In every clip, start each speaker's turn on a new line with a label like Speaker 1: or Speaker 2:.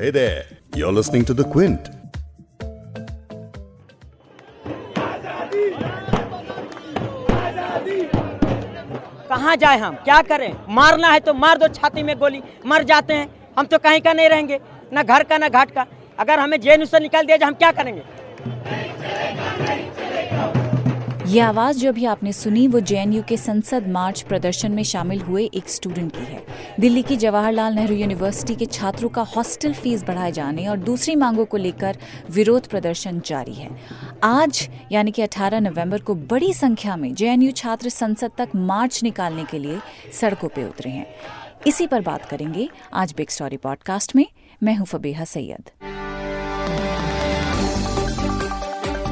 Speaker 1: Hey there, you're listening to The Quint.
Speaker 2: कहाँ जाए हम? क्या करें? मारना है तो मार दो छाती में गोली मर जाते हैं। हम तो कहीं का नहीं रहेंगे ना घर का ना घाट का। अगर हमें जेल से निकाल दिया जाए हम क्या करेंगे?
Speaker 3: ये आवाज़ जो भी आपने सुनी, वो जेएनयू के संसद मार्च प्रदर्शन में शामिल हुए एक स्टूडेंट की है। दिल्ली की जवाहरलाल नेहरू यूनिवर्सिटी के छात्रों का हॉस्टल फ़ीस बढ़ाए जाने और दूसरी मांगों को लेकर विरोध प्रदर्शन जारी है। आज, यानी कि 18 नवंबर को बड़ी संख्या में जेएनयू छात्र संसद तक मार्च निकालने के लिए सड़कों पर उतरे हैं। इसी पर बात करेंगे आज बिग स्टोरी पॉडकास्ट में। मैं हूँ फबीहा सैयद।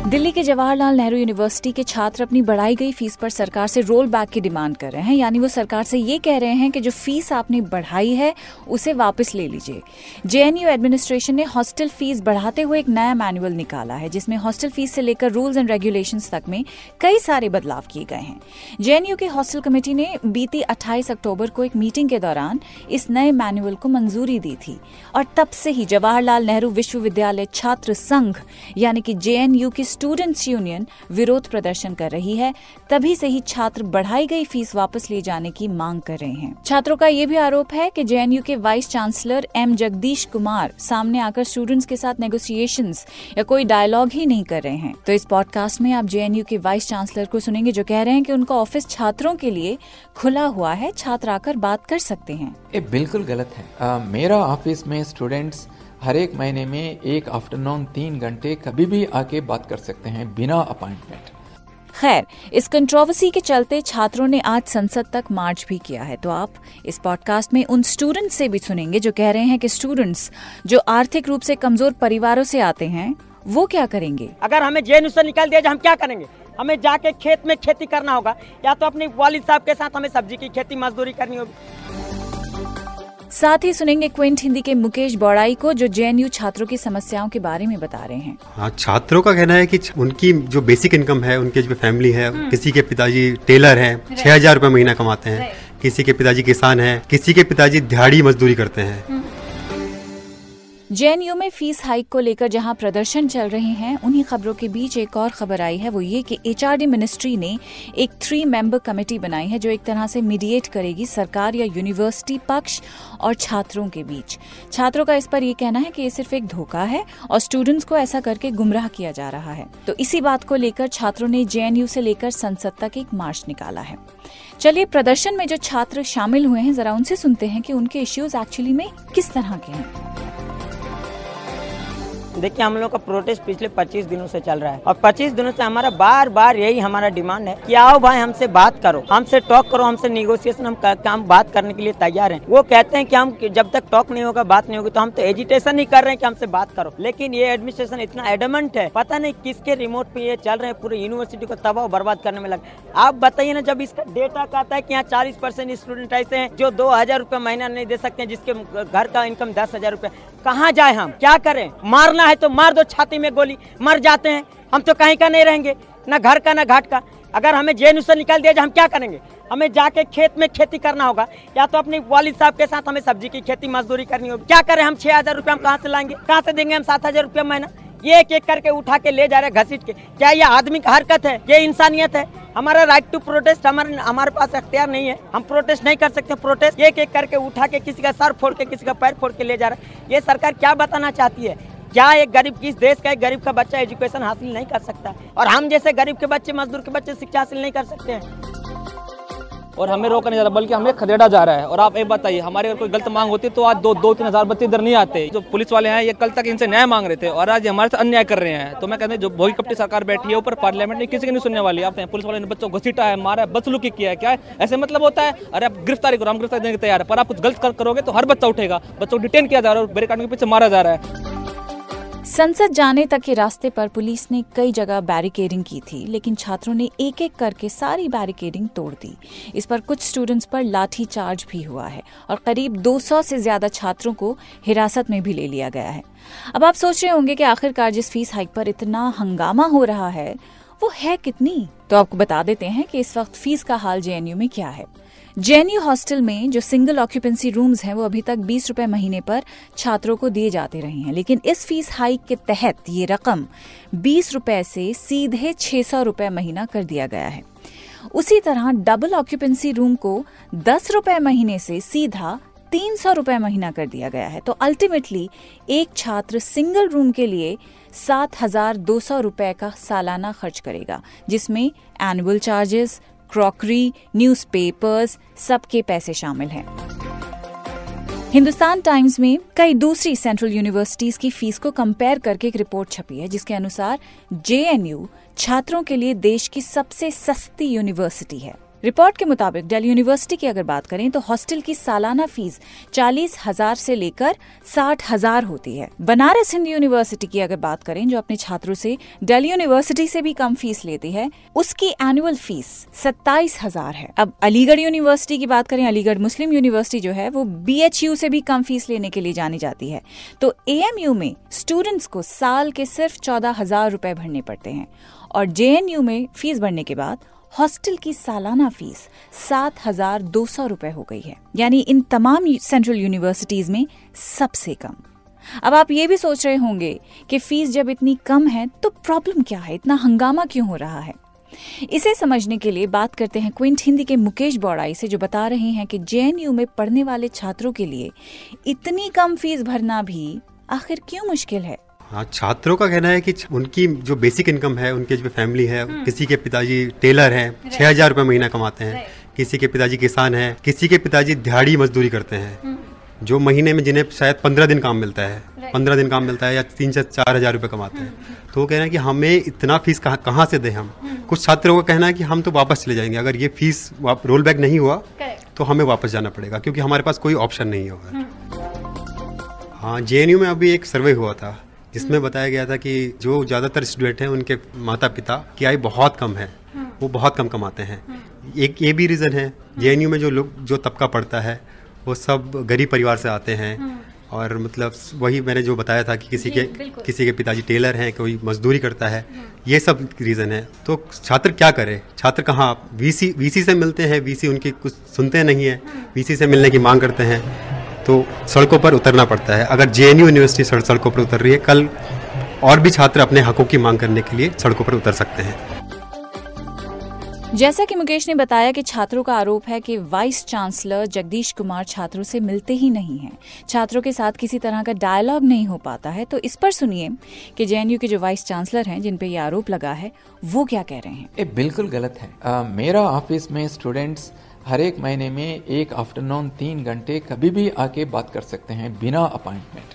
Speaker 3: दिल्ली के जवाहरलाल नेहरू यूनिवर्सिटी के छात्र अपनी बढ़ाई गई फ़ीस पर सरकार से रोल बैक की डिमांड कर रहे हैं। यानी वो सरकार से ये कह रहे हैं कि जो फ़ीस आपने बढ़ाई है, उसे वापस ले लीजिए। जेएनयू एडमिनिस्ट्रेशन ने हॉस्टल फ़ीस बढ़ाते हुए एक नया मैनुअल निकाला है, जिसमें हॉस्टल फ़ीस से लेकर रूल्स एंड रेगुलेशन तक में कई सारे बदलाव किए गए हैं। जेएनयू की हॉस्टल कमेटी ने बीती अट्ठाईस अक्टूबर को एक मीटिंग के दौरान इस नए मैनुअल को मंजूरी दी थी। और तब से ही जवाहरलाल नेहरू विश्वविद्यालय छात्र संघ, यानी कि जेएनयू की स्टूडेंट्स यूनियन विरोध प्रदर्शन कर रही है तभी से ही छात्र बढ़ाई गई फ़ीस वापस ले जाने की मांग कर रहे हैं। छात्रों का ये भी आरोप है कि जेएनयू के vice chancellor M Jagdish Kumar सामने आकर स्टूडेंट्स के साथ नेगोशिएशन या कोई डायलॉग ही नहीं कर रहे हैं। तो इस पॉडकास्ट में आप जेएनयू के वाइस चांसलर को सुनेंगे जो कह रहे हैं कि उनका ऑफ़िस छात्रों के लिए खुला हुआ है छात्र आकर बात कर सकते हैं।
Speaker 4: ये बिल्कुल गलत है। आ, मेरा ऑफ़िस में स्टूडेंट्स हर एक महीने में एक आफ्टरनून तीन घंटे कभी भी आके बात कर सकते हैं बिना अपॉइंटमेंट
Speaker 3: खैर इस कंट्रोवर्सी के चलते छात्रों ने आज संसद तक मार्च भी किया है। तो आप इस पॉडकास्ट में उन स्टूडेंट्स से भी सुनेंगे जो कह रहे हैं कि स्टूडेंट्स जो आर्थिक रूप से कमज़ोर परिवारों से आते हैं वो क्या करेंगे?
Speaker 2: अगर हमें जेएनयू से निकाल दिया जाए हम क्या करेंगे? हमें जाके खेत में खेती करना होगा या तो अपने वालिद साहब के साथ हमें सब्ज़ी की खेती मजदूरी करनी होगी।
Speaker 3: साथ ही सुनेंगे क्विंट हिंदी के मुकेश बौड़ाई को जो जेएनयू छात्रों की समस्याओं के बारे में बता रहे हैं।
Speaker 5: हाँ छात्रों का कहना है कि उनकी जो बेसिक इनकम है उनके जो फैमिली है किसी के पिताजी टेलर हैं छह हज़ार रूपए महीना कमाते हैं। किसी के पिताजी किसान हैं किसी के पिताजी दिहाड़ी मजदूरी करते हैं।
Speaker 3: जेएनयू में फ़ीस हाइक को लेकर जहाँ प्रदर्शन चल रहे हैं, उन्हीं खबरों के बीच एक और खबर आई है, वो ये कि एचआरडी मिनिस्ट्री ने एक थ्री मेंबर कमेटी बनाई है, जो एक तरह से मीडिएट करेगी सरकार या यूनिवर्सिटी पक्ष और छात्रों के बीच। छात्रों का इस पर यह कहना है कि ये सिर्फ़ एक धोखा है और स्टूडेंट्स को ऐसा करके गुमराह किया जा रहा है। तो इसी बात को लेकर छात्रों ने जेएनयू से लेकर संसद तक एक मार्च निकाला है। चलिए, प्रदर्शन में जो छात्र शामिल हुए हैं, जरा उनसे सुनते हैं कि उनके इश्यूज़ एक्चुअली में किस तरह के हैं।
Speaker 2: देखिए, हम लोग का प्रोटेस्ट पिछले 25 दिनों से चल रहा है। और 25 दिनों से हमारा बार बार यही हमारा डिमांड है कि आओ भाई, हमसे बात करो, हमसे टॉक करो, हमसे निगोशिएशन हम काम, बात करने के लिए तैयार हैं। वो कहते हैं कि हम जब तक टॉक नहीं होगा, बात नहीं होगी तो हम तो एजिटेशन ही कर रहे हैं कि हमसे बात करो। लेकिन ये एडमिनिस्ट्रेशन इतना एडमेंट है, पता नहीं किसके रिमोट पे ये चल रहे हैं, पूरे यूनिवर्सिटी को तबाह बर्बाद करने में लगे। आप बताइए ना, जब इसका डेटा कहता है की यहाँ चालीस परसेंट स्टूडेंट ऐसे हैं, जो दो हज़ार महीना नहीं दे सकते जिसके घर का इनकम दस हज़ार कहाँ जाए हम? क्या करें? मारना है तो मार दो छाती में गोली, मर जाते हैं। हम तो कहीं का नहीं रहेंगे, ना घर का, ना घाट का। अगर हमें जेएनयू से निकाल दिया जाए, हम क्या करेंगे? हमें जाके खेत में खेती करना होगा, या तो अपने वालिद साहब के साथ हमें सब्ज़ी की खेती, मजदूरी करनी होगी। क्या करें हम? छह हज़ार रुपये हम कहाँ से लाएँगे? कहाँ से देंगे हम सात हज़ार रुपया महीना? ये एक एक करके उठा के ले जा रहे घसीट के। क्या ये आदमी का हरकत है? ये इंसानियत है। हमारा राइट टू प्रोटेस्ट हमारे हमारे पास अख्तियार नहीं है। हम प्रोटेस्ट नहीं कर सकते। प्रोटेस्ट एक एक करके उठा के किसी का सर फोड़ के, किसी का पैर फोड़ के ले जा रहा है। ये सरकार क्या बताना चाहती है? क्या एक गरीब किस देश का एक गरीब का बच्चा एजुकेशन हासिल नहीं कर सकता? और हम जैसे गरीब के बच्चे, मजदूर के बच्चे शिक्षा हासिल नहीं कर सकते हैं।
Speaker 6: और हमें रोका नहीं जा रहा बल्कि हमें खदेड़ा जा रहा है। और आप एक बताइए, हमारे अगर कोई गलत मांग होती तो आज दो दो, तीन हज़ार बच्चे इधर नहीं आते। जो पुलिस वाले हैं, ये कल तक इनसे न्याय मांग रहे थे और आज हमारे साथ अन्याय कर रहे हैं। तो मैं कहते हैं, जो भोगी कपटी सरकार बैठी है, ऊपर पार्लियामेंट में किसी की नहीं सुनने वाली। आप पुलिस वाले ने बच्चों घसीटा है, मारा है, बदसलूकी किया है, क्या है? ऐसे मतलब होता है, अरे आप गिरफ्तारी करो, हम गिरफ्तारी देने तैयार है। पर आप कुछ गलत करोगे तो हर बच्चा उठेगा। बच्चों को डिटेन किया जा रहा है और बैरिकाड के पीछे मारा जा रहा है।
Speaker 3: संसद जाने तक के रास्ते पर पुलिस ने कई जगह बैरिकेडिंग की थी, लेकिन छात्रों ने एक एक करके सारी बैरिकेडिंग तोड़ दी। इस पर कुछ स्टूडेंट्स पर लाठी चार्ज भी हुआ है और करीब 200 से ज़्यादा छात्रों को हिरासत में भी ले लिया गया है। अब आप सोच रहे होंगे कि आखिरकार जिस फ़ीस हाइक पर इतना हंगामा हो रहा है, वो है कितनी? तो आपको बता देते हैं कि इस वक्त फ़ीस का हाल जेएनयू में क्या है। जेएनयू हॉस्टल में जो सिंगल ऑक्यूपेंसी रूम्स हैं, वो अभी तक बीस रुपए महीने पर छात्रों को दिए जाते रहे हैं। लेकिन इस फ़ीस हाइक के तहत ये रकम बीस रुपए से सीधे छह सौ रुपए महीना कर दिया गया है। उसी तरह डबल ऑक्यूपेंसी रूम को दस रुपए महीने से सीधा तीन सौ रुपए महीना कर दिया गया है। तो अल्टीमेटली एक छात्र सिंगल रूम के लिए सात हज़ार दो सौ रुपए का सालाना खर्च करेगा, जिसमें एनुअल चार्जेस क्रॉकरी, न्यूज़पेपर्स, सबके पैसे शामिल हैं। हिंदुस्तान टाइम्स में कई दूसरी सेंट्रल यूनिवर्सिटीज की फ़ीस को कंपेयर करके एक रिपोर्ट छपी है, जिसके अनुसार जेएनयू छात्रों के लिए देश की सबसे सस्ती यूनिवर्सिटी है। रिपोर्ट के मुताबिक दिल्ली यूनिवर्सिटी की अगर बात करें तो हॉस्टल की सालाना फ़ीस चालीस हज़ार से लेकर साठ हज़ार होती है। बनारस हिंदू यूनिवर्सिटी की अगर बात करें, जो अपने छात्रों से दिल्ली यूनिवर्सिटी से भी कम फ़ीस लेती है, उसकी एनुअल फ़ीस सत्ताईस हज़ार है। अब अलीगढ़ यूनिवर्सिटी की बात करें, अलीगढ़ मुस्लिम यूनिवर्सिटी जो है, वो बीएचयू से भी कम फ़ीस लेने के लिए जानी जाती है। तो एएमयू में स्टूडेंट्स को साल के सिर्फ़ चौदह हज़ार भरने पड़ते हैं। और जेएनयू में फ़ीस भरने के बाद हॉस्टल की सालाना फ़ीस सात हज़ार दो सौ रूपए हो गई है। यानी इन तमाम सेंट्रल यूनिवर्सिटीज में सबसे कम। अब आप ये भी सोच रहे होंगे कि फ़ीस जब इतनी कम है तो प्रॉब्लम क्या है? इतना हंगामा क्यों हो रहा है? इसे समझने के लिए बात करते हैं क्विंट हिंदी के मुकेश बौड़ाई से, जो बता रहे हैं कि जेएनयू में पढ़ने वाले छात्रों के लिए इतनी कम फ़ीस भरना भी आखिर क्यों मुश्किल है?
Speaker 5: हाँ छात्रों का कहना है कि उनकी जो बेसिक इनकम है उनके जो फैमिली है हम्म। किसी के पिताजी टेलर हैं छह हज़ार रुपये महीना कमाते हैं किसी के पिताजी किसान हैं किसी के पिताजी दिहाड़ी मजदूरी करते हैं हम्म। जो महीने में जिन्हें शायद पंद्रह दिन काम मिलता है पंद्रह दिन काम मिलता है या तीन से चार हज़ार रुपये कमाते हैं। हम्म, तो वो कह रहे हैं कि हमें इतना फ़ीस कहाँ कहाँ से दें हम? कुछ छात्रों का कहना है कि हम तो वापस चले जाएँगे अगर ये फ़ीस रोल बैक नहीं हुआ तो हमें वापस जाना पड़ेगा क्योंकि हमारे पास कोई ऑप्शन नहीं होगा। हाँ जे में अभी एक सर्वे हुआ था जिसमें बताया गया था कि जो ज़्यादातर स्टूडेंट हैं उनके माता पिता की आय बहुत कम है। वो बहुत कम कमाते हैं। एक ये भी रीज़न है जेएनयू में जो लोग जो तबका पढ़ता है वो सब गरीब परिवार से आते हैं। और मतलब वही मैंने जो बताया था कि किसी के किसी के पिताजी टेलर हैं कोई मजदूरी करता है ये सब रीज़न है। तो छात्र क्या करे? छात्र कहाँ? वीसी वीसी से मिलते हैं वीसी उनकी कुछ सुनते नहीं है। वीसी से मिलने की मांग करते हैं। तो सड़कों पर उतरना पड़ता है। अगर जेएनयू यूनिवर्सिटी सड़कों पर उतर रही है कल और भी छात्र अपने हकों की मांग करने के लिए सड़कों पर उतर सकते हैं।
Speaker 3: जैसा कि मुकेश ने बताया कि छात्रों का आरोप है कि वाइस चांसलर जगदीश कुमार छात्रों से मिलते ही नहीं हैं। छात्रों के साथ किसी तरह का डायलॉग नहीं हो पाता है। तो इस पर सुनिए कि जेएनयू के जो वाइस चांसलर हैं जिन पे ये आरोप लगा है वो क्या कह रहे हैं?
Speaker 4: ये बिल्कुल गलत है। आ, मेरा ऑफ़िस में स्टूडेंट्स हर एक महीने में एक आफ्टरनून तीन घंटे कभी भी आके बात कर सकते हैं बिना अपॉइंटमेंट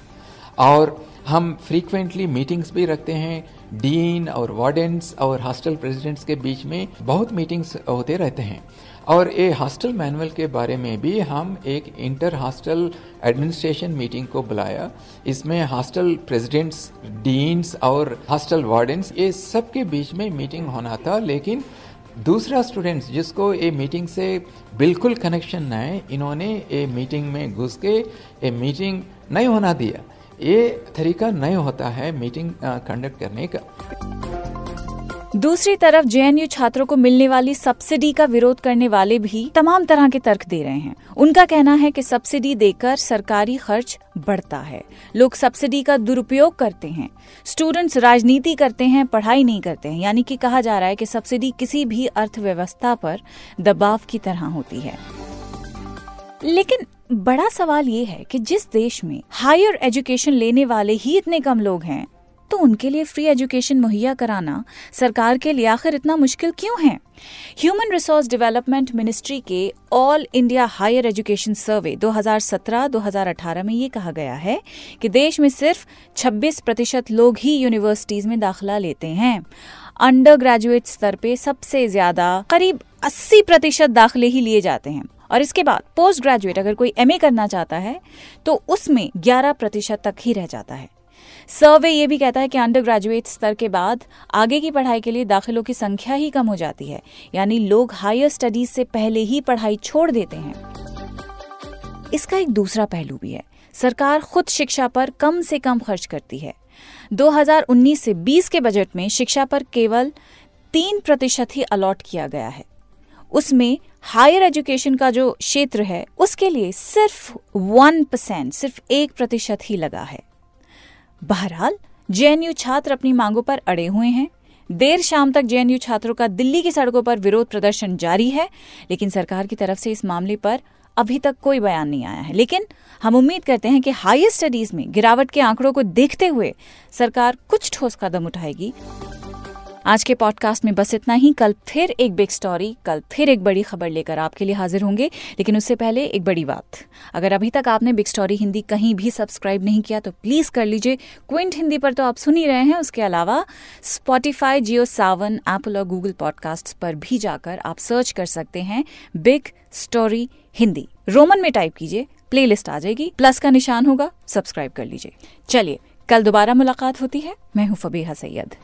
Speaker 4: और हम फ्रीक्वेंटली मीटिंग्स भी रखते हैं डीन और वार्डन्स और हॉस्टल प्रेसिडेंट्स के बीच में बहुत मीटिंग्स होते रहते हैं। और ये हॉस्टल मैनुअल के बारे में भी हम एक इंटर हॉस्टल एडमिनिस्ट्रेशन मीटिंग को बुलाया। इसमें हॉस्टल प्रेसिडेंट्स डीन्स और हॉस्टल वार्डन्स ये सब के बीच में मीटिंग होना था, लेकिन दूसरा स्टूडेंट्स जिसको ये मीटिंग से बिल्कुल कनेक्शन ना है इन्होंने ये मीटिंग में घुस के ये मीटिंग नहीं होना दिया। ये तरीका नहीं होता है मीटिंग कंडक्ट करने का।
Speaker 3: दूसरी तरफ़ जेएनयू छात्रों को मिलने वाली सब्सिडी का विरोध करने वाले भी तमाम तरह के तर्क दे रहे हैं। उनका कहना है कि सब्सिडी देकर सरकारी खर्च बढ़ता है। लोग सब्सिडी का दुरुपयोग करते हैं। स्टूडेंट्स राजनीति करते हैं, पढ़ाई नहीं करते हैं। यानी कि कहा जा रहा है कि सब्सिडी किसी भी अर्थव्यवस्था पर दबाव की तरह होती है। लेकिन बड़ा सवाल ये है कि जिस देश में हायर एजुकेशन लेने वाले ही इतने कम लोग हैं तो उनके लिए फ्री एजुकेशन मुहैया कराना सरकार के लिए आखिर इतना मुश्किल क्यों है? ह्यूमन रिसोर्स डेवलपमेंट मिनिस्ट्री के all India higher education survey 2017-2018 में ये कहा गया है कि देश में सिर्फ़ 26 प्रतिशत लोग ही यूनिवर्सिटीज में दाखिला लेते हैं। अंडर ग्रेजुएट स्तर पे सबसे ज़्यादा करीब 80 प्रतिशत दाखिले ही लिए जाते हैं। और इसके बाद पोस्ट ग्रेजुएट अगर कोई एमए करना चाहता है तो उसमें 11 प्रतिशत तक ही रह जाता है। सर्वे ये भी कहता है कि अंडर ग्रेजुएट स्तर के बाद आगे की पढ़ाई के लिए दाखिलों की संख्या ही कम हो जाती है, यानी लोग हायर स्टडीज़ से पहले ही पढ़ाई छोड़ देते हैं। इसका एक दूसरा पहलू भी है। सरकार खुद शिक्षा पर कम से कम खर्च करती है। 2019 से 20 के बजट में शिक्षा पर केवल तीन प्रतिशत ही अलॉट किया गया है। उसमें हायर एजुकेशन का जो क्षेत्र है, उसके लिए सिर्फ़ वन परसेंट सिर्फ़ एक प्रतिशत ही लगा है। बहरहाल, जेएनयू छात्र अपनी मांगों पर अड़े हुए हैं। देर शाम तक जेएनयू छात्रों का दिल्ली की सड़कों पर विरोध प्रदर्शन जारी है, लेकिन सरकार की तरफ़ से इस मामले पर अभी तक कोई बयान नहीं आया है। लेकिन हम उम्मीद करते हैं कि हायर स्टडीज़ में गिरावट के आंकड़ों को देखते हुए सरकार कुछ ठोस कदम उठाएगी। आज के पॉडकास्ट में बस इतना ही। कल फिर एक बिग स्टोरी कल फिर एक बड़ी खबर लेकर आपके लिए हाजिर होंगे। लेकिन उससे पहले एक बड़ी बात। अगर अभी तक आपने बिग स्टोरी हिंदी कहीं भी सब्सक्राइब नहीं किया तो प्लीज़ कर लीजिए। क्विंट हिंदी पर तो आप सुन ही रहे हैं। उसके अलावा स्पॉटिफाई जियो सावन एप्पल और गूगल पॉडकास्ट पर भी जाकर आप सर्च कर सकते हैं बिग स्टोरी हिंदी। रोमन में टाइप कीजिए प्लेलिस्ट आ जाएगी। प्लस का निशान होगा सब्सक्राइब कर लीजिए। चलिए, कल दोबारा मुलाकात होती है। मैं हूँ फबीहा सैयद।